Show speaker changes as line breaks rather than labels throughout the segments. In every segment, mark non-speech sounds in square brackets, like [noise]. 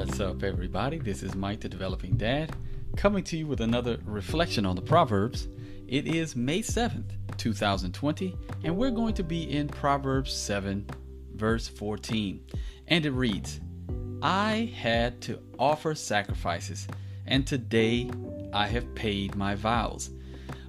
What's up, everybody? This is Mike, the Developing Dad, coming to you with another reflection on the Proverbs. It is May 7th, 2020, and we're going to be in Proverbs 7, verse 14. And it reads I had to offer sacrifices, and today I have paid my vows.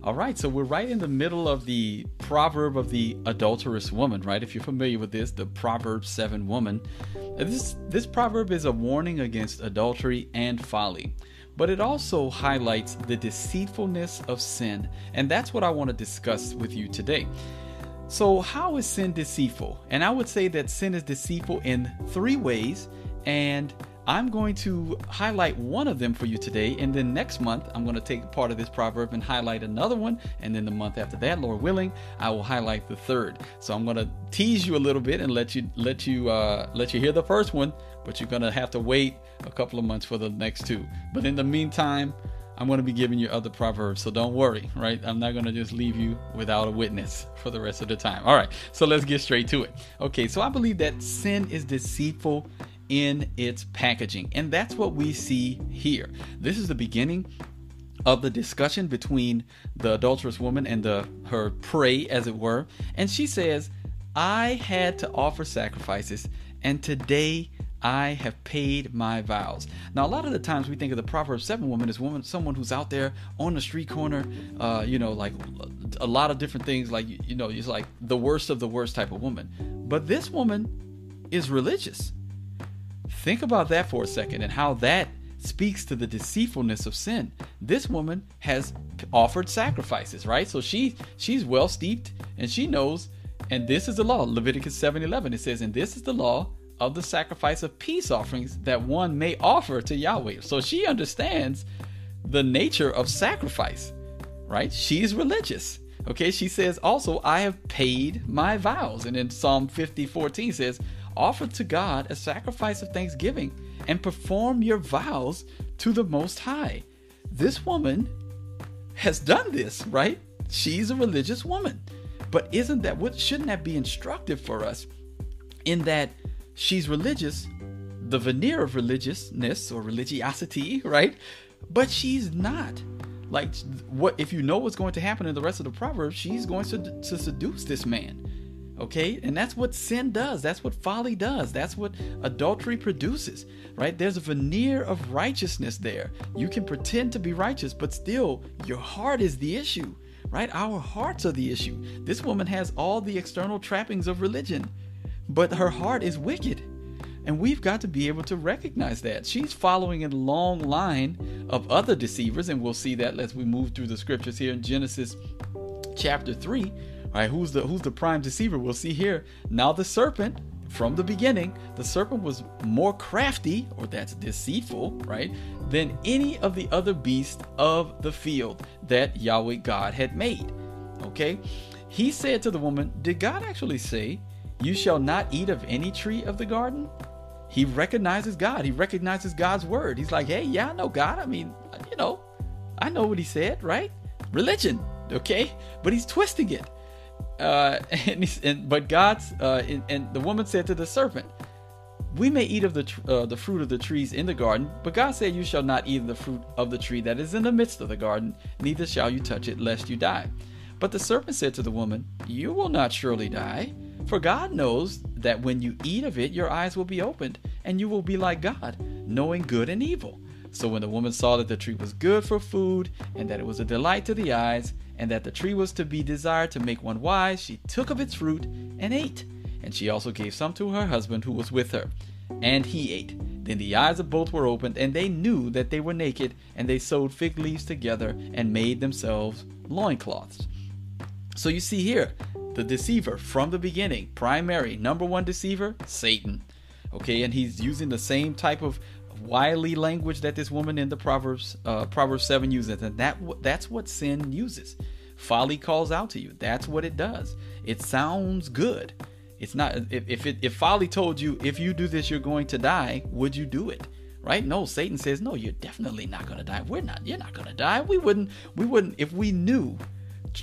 All right, so we're right in the middle of the proverb of the adulterous woman, right? If you're familiar with this, the Proverb 7 woman. Uh, this this proverb is a warning against adultery and folly. But it also highlights the deceitfulness of sin, and that's what I want to discuss with you today. So, how is sin deceitful? And I would say that sin is deceitful in three ways, and I'm going to highlight one of them for you today, and then next month I'm going to take part of this proverb and highlight another one, and then the month after that, Lord willing, I will highlight the third. So I'm going to tease you a little bit and let you let you uh, let you hear the first one, but you're going to have to wait a couple of months for the next two. But in the meantime, I'm going to be giving you other proverbs, so don't worry, right? I'm not going to just leave you without a witness for the rest of the time. All right, so let's get straight to it. Okay, so I believe that sin is deceitful in its packaging. And that's what we see here. This is the beginning of the discussion between the adulterous woman and the her prey as it were and she says i had to offer sacrifices and today i have paid my vows now a lot of the times we think of the proverbs 7 woman as woman someone who's out there on the street corner uh, you know like a lot of different things like you know it's like the worst of the worst type of woman but this woman is religious Think about that for a second and how that speaks to the deceitfulness of sin. This woman has offered sacrifices, right? So she she's well steeped and she knows and this is the law. Leviticus 7:11 it says and this is the law of the sacrifice of peace offerings that one may offer to Yahweh. So she understands the nature of sacrifice, right? She's religious. Okay, she says also, I have paid my vows. And in Psalm 50 14 says, offer to God a sacrifice of thanksgiving and perform your vows to the Most High. This woman has done this, right? She's a religious woman. But isn't that what shouldn't that be instructive for us in that she's religious, the veneer of religiousness or religiosity, right? But she's not. Like what if you know what's going to happen in the rest of the proverbs, she's going to, to seduce this man okay? And that's what sin does. That's what folly does. That's what adultery produces right? There's a veneer of righteousness there. You can pretend to be righteous but still your heart is the issue right? Our hearts are the issue. This woman has all the external trappings of religion but her heart is wicked. And we've got to be able to recognize that. She's following a long line of other deceivers, and we'll see that as we move through the scriptures here in Genesis chapter 3 all right, who's the who's the prime deceiver? We'll see here. Now the serpent from the beginning, the serpent was more crafty, or that's deceitful, right, than any of the other beasts of the field that Yahweh God had made. Okay? He said to the woman, Did God actually say, You shall not eat of any tree of the garden? He recognizes God. He recognizes God's word. He's like, Hey, yeah, I know God. I mean, you know, I know what he said, right? Religion, okay? But he's twisting it. Uh, [laughs] and, and, but God's uh, and, and, the woman said to the serpent, "We may eat of the tr- uh, the fruit of the trees in the garden, but God said, You shall not eat of the fruit of the tree that is in the midst of the garden, neither shall you touch it, lest you die." But the serpent said to the woman, You will not surely die, for God knows that when you eat of it, your eyes will be opened, and you will be like God, knowing good and evil. So when the woman saw that the tree was good for food, and that it was a delight to the eyes, and that the tree was to be desired to make one wise, she took of its fruit and ate. And she also gave some to her husband who was with her, and he ate. Then the eyes of both were opened, and they knew that they were naked, and they sewed fig leaves together and made themselves loincloths. So you see here, the deceiver from the beginning, primary, number one deceiver, Satan. Okay, and he's using the same type of wily language that this woman in the Proverbs uh, Proverbs 7 uses and that that's what sin uses. Folly calls out to you. That's what it does. It sounds good. It's not if if, it, if folly told you if you do this you're going to die, would you do it? Right? No, Satan says no, you're definitely not going to die. We're not you're not going to die. We wouldn't we wouldn't if we knew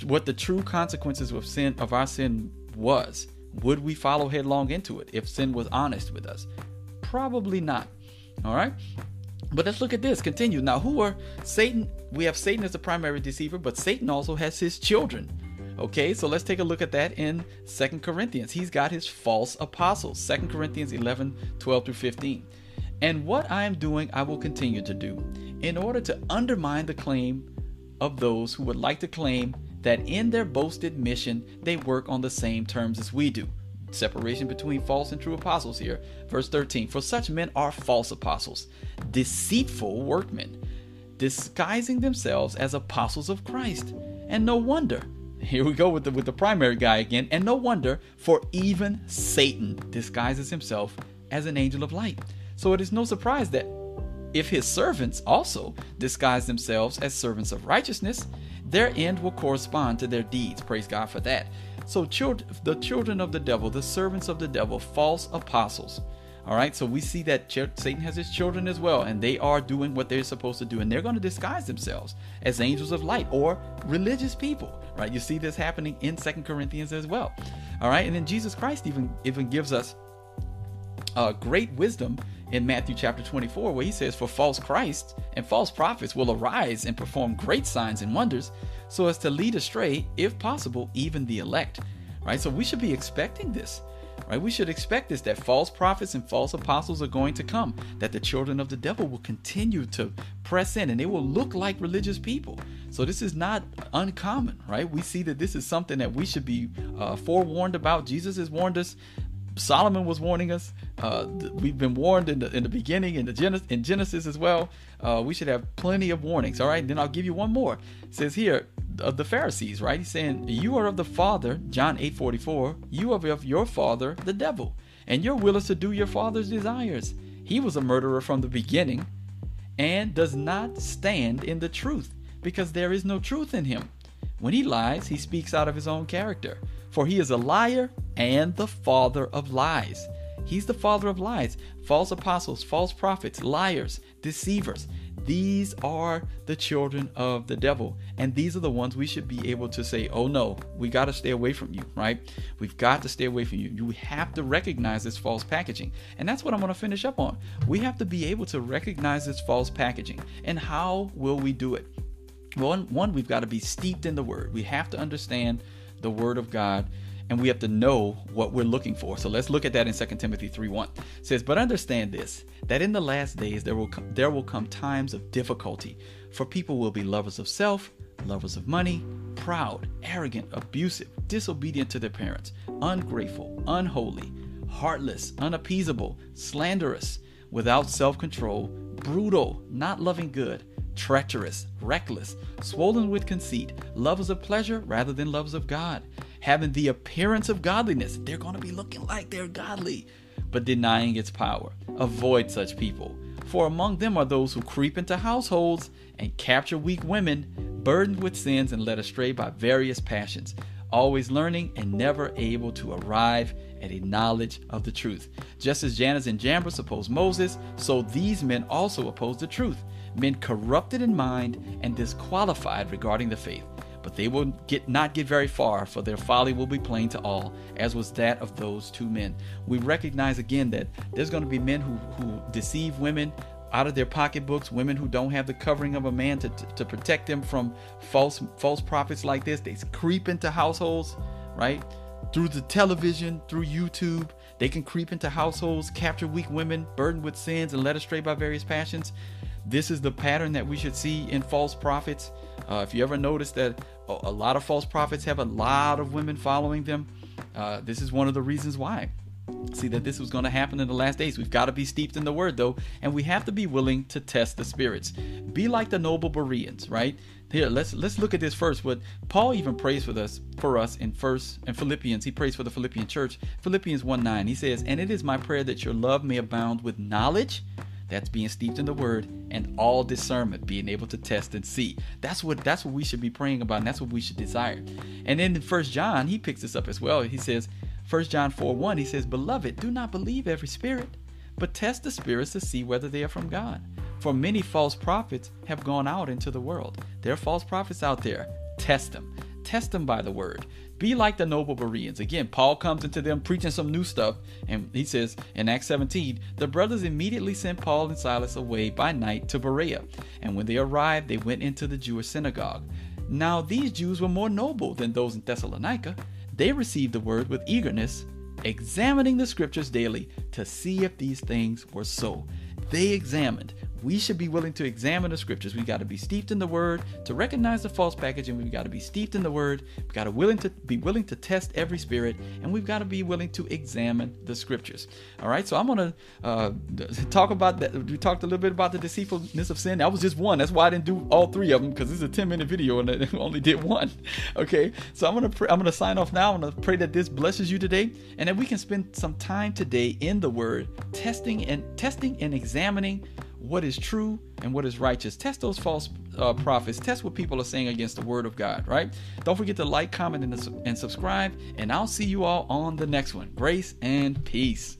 what the true consequences of sin of our sin was. Would we follow headlong into it if sin was honest with us? Probably not. All right. But let's look at this. Continue. Now, who are Satan? We have Satan as the primary deceiver, but Satan also has his children. Okay, so let's take a look at that in Second Corinthians. He's got his false apostles. Second Corinthians 11, 12 through 15. And what I am doing, I will continue to do in order to undermine the claim of those who would like to claim that in their boasted mission they work on the same terms as we do. Separation between false and true apostles here. Verse 13 For such men are false apostles, deceitful workmen, disguising themselves as apostles of Christ. And no wonder [laughs] here we go with the with the primary guy again, and no wonder, for even Satan disguises himself as an angel of light. So it is no surprise that if his servants also disguise themselves as servants of righteousness, their end will correspond to their deeds. Praise God for that. So children, the children of the devil, the servants of the devil, false apostles, all right, so we see that Satan has his children as well, and they are doing what they're supposed to do, and they're going to disguise themselves as angels of light or religious people, right? You see this happening in Second Corinthians as well, all right. And then Jesus Christ even even gives us uh, great wisdom in Matthew chapter 24, where he says, "For false Christs and false prophets will arise and perform great signs and wonders, so as to lead astray, if possible, even the elect." Right. So we should be expecting this right? We should expect this that false prophets and false apostles are going to come, that the children of the devil will continue to press in and they will look like religious people. So this is not uncommon, right? We see that this is something that we should be uh, forewarned about. Jesus has warned us. Solomon was warning us. Uh, we've been warned in the in the beginning in the Genesis, in Genesis as well. Uh, we should have plenty of warnings. All right. Then I'll give you one more. It says here, of the Pharisees, right? He's saying, You are of the father, John 8 44, you are of your father, the devil, and your will is to do your father's desires. He was a murderer from the beginning and does not stand in the truth because there is no truth in him. When he lies, he speaks out of his own character, for he is a liar and the father of lies. He's the father of lies, false apostles, false prophets, liars, deceivers. These are the children of the devil. And these are the ones we should be able to say, oh no, we got to stay away from you, right? We've got to stay away from you. You have to recognize this false packaging. And that's what I'm going to finish up on. We have to be able to recognize this false packaging. And how will we do it? One, one, we've got to be steeped in the word. We have to understand the word of God and we have to know what we're looking for. So let's look at that in 2 Timothy 3:1. It says, "But understand this, that in the last days there will come, there will come times of difficulty, for people will be lovers of self, lovers of money, proud, arrogant, abusive, disobedient to their parents, ungrateful, unholy, heartless, unappeasable, slanderous, without self-control, brutal, not loving good." treacherous, reckless, swollen with conceit, lovers of pleasure rather than lovers of God, having the appearance of godliness. They're going to be looking like they're godly, but denying its power. Avoid such people. For among them are those who creep into households and capture weak women, burdened with sins and led astray by various passions, always learning and never able to arrive at a knowledge of the truth. Just as Jannes and Jambres opposed Moses, so these men also oppose the truth, men corrupted in mind and disqualified regarding the faith but they will get not get very far, for their folly will be plain to all, as was that of those two men. We recognize again that there's going to be men who, who deceive women out of their pocketbooks, women who don't have the covering of a man to, to, to protect them from false false prophets like this. They creep into households, right? Through the television, through YouTube, they can creep into households, capture weak women, burdened with sins, and led astray by various passions. This is the pattern that we should see in false prophets. Uh, if you ever notice that a lot of false prophets have a lot of women following them, uh, this is one of the reasons why. See that this was going to happen in the last days. We've got to be steeped in the word though, and we have to be willing to test the spirits. Be like the noble Bereans, right? Here, let's let's look at this first. What Paul even prays for us for us in first and Philippians. He prays for the Philippian church. Philippians 1 9. He says, And it is my prayer that your love may abound with knowledge that's being steeped in the word and all discernment, being able to test and see. That's what that's what we should be praying about, and that's what we should desire. And then in First John, he picks this up as well. He says, First John 4 1, he says, Beloved, do not believe every spirit, but test the spirits to see whether they are from God. For many false prophets have gone out into the world. There are false prophets out there. Test them test them by the word. Be like the noble Bereans. Again, Paul comes into them preaching some new stuff, and he says in Acts 17, the brothers immediately sent Paul and Silas away by night to Berea. And when they arrived, they went into the Jewish synagogue. Now, these Jews were more noble than those in Thessalonica. They received the word with eagerness, examining the scriptures daily to see if these things were so. They examined we should be willing to examine the scriptures. We got to be steeped in the word to recognize the false package, and We've got to be steeped in the word. We've got to willing to be willing to test every spirit, and we've got to be willing to examine the scriptures. All right. So I'm gonna uh, talk about that. We talked a little bit about the deceitfulness of sin. That was just one. That's why I didn't do all three of them because this is a 10 minute video and I [laughs] only did one. Okay. So I'm gonna pray, I'm gonna sign off now. I'm gonna pray that this blesses you today, and that we can spend some time today in the Word, testing and testing and examining what is true and what is righteous. Test those false uh, prophets. Test what people are saying against the word of God, right? Don't forget to like, comment, and, and subscribe. And I'll see you all on the next one. Grace and peace.